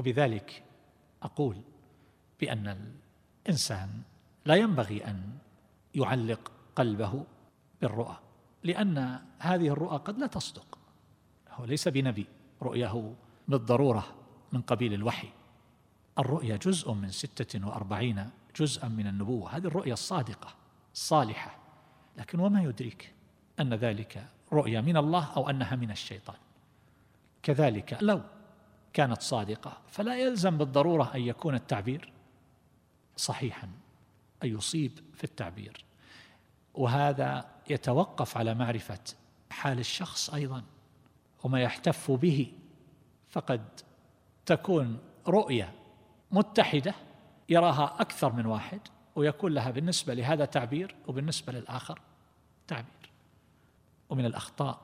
وبذلك أقول بأن الإنسان لا ينبغي أن يعلق قلبه بالرؤى لأن هذه الرؤى قد لا تصدق. هو ليس بنبي رؤياه بالضرورة من قبيل الوحي. الرؤيا جزء من ستة وأربعين جزءا من النبوة هذه الرؤيا الصادقة الصالحة. لكن وما يدريك أن ذلك رؤيا من الله أو أنها من الشيطان؟ كذلك لو كانت صادقة. فلا يلزم بالضرورة أن يكون التعبير صحيحا أن يصيب في التعبير. وهذا يتوقف على معرفة حال الشخص أيضا وما يحتف به. فقد تكون رؤية متحدة يراها أكثر من واحد ويكون لها بالنسبة لهذا تعبير وبالنسبة للآخر تعبير. ومن الأخطاء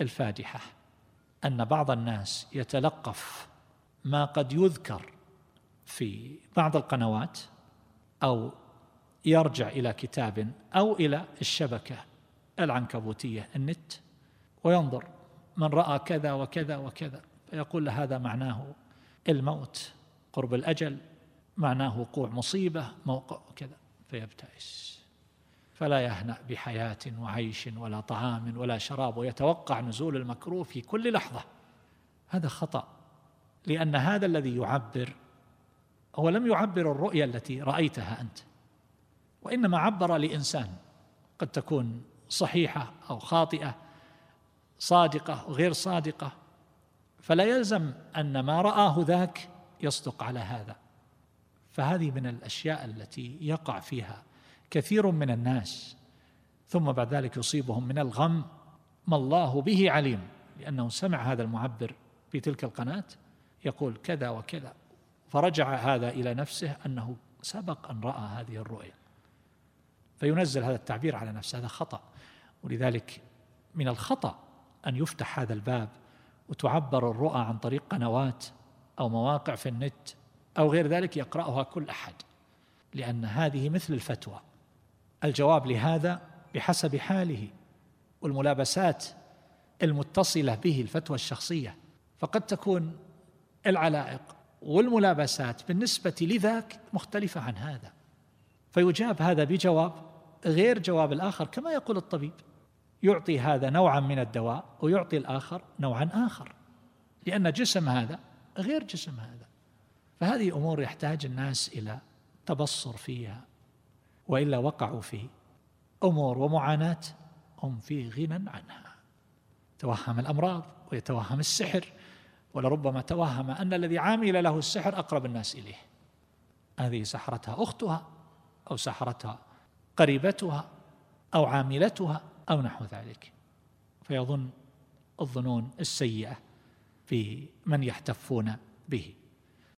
الفادحة. أن بعض الناس يتلقف ما قد يذكر في بعض القنوات أو يرجع إلى كتاب أو إلى الشبكة العنكبوتية النت وينظر من رأى كذا وكذا وكذا فيقول له هذا معناه الموت قرب الأجل معناه وقوع مصيبة موقع كذا فيبتئس فلا يهنأ بحياة وعيش ولا طعام ولا شراب ويتوقع نزول المكروه في كل لحظة. هذا خطأ لأن هذا الذي يعبر هو لم يعبر الرؤيا التي رأيتها أنت وإنما عبر لإنسان قد تكون صحيحة أو خاطئة صادقة وغير صادقة. فلا يلزم أن ما رآه ذاك يصدق على هذا. فهذه من الأشياء التي يقع فيها كثير من الناس ثم بعد ذلك يصيبهم من الغم ما الله به عليم لأنه سمع هذا المعبر في تلك القناة يقول كذا وكذا فرجع هذا إلى نفسه أنه سبق أن رأى هذه الرؤيا. فينزل هذا التعبير على نفسه هذا خطأ. ولذلك من الخطأ أن يفتح هذا الباب وتعبر الرؤى عن طريق قنوات أو مواقع في النت أو غير ذلك يقرأها كل أحد لأن هذه مثل الفتوى. الجواب لهذا بحسب حاله والملابسات المتصلة به الفتوى الشخصية. فقد تكون العلائق والملابسات بالنسبة لذاك مختلفة عن هذا. فيجاب هذا بجواب غير جواب الآخر كما يقول الطبيب. يعطي هذا نوعا من الدواء ويعطي الآخر نوعا آخر لأن جسم هذا غير جسم هذا. فهذه أمور يحتاج الناس إلى تبصر فيها وإلا وقعوا في أمور ومعاناة هم في غنى عنها. توهم الأمراض ويتوهم السحر ولربما توهم أن الذي عامل له السحر أقرب الناس إليه. هذه سحرتها أختها أو سحرتها قريبتها أو عاملتها أو نحو ذلك. فيظن الظنون السيئة في من يحتفون به.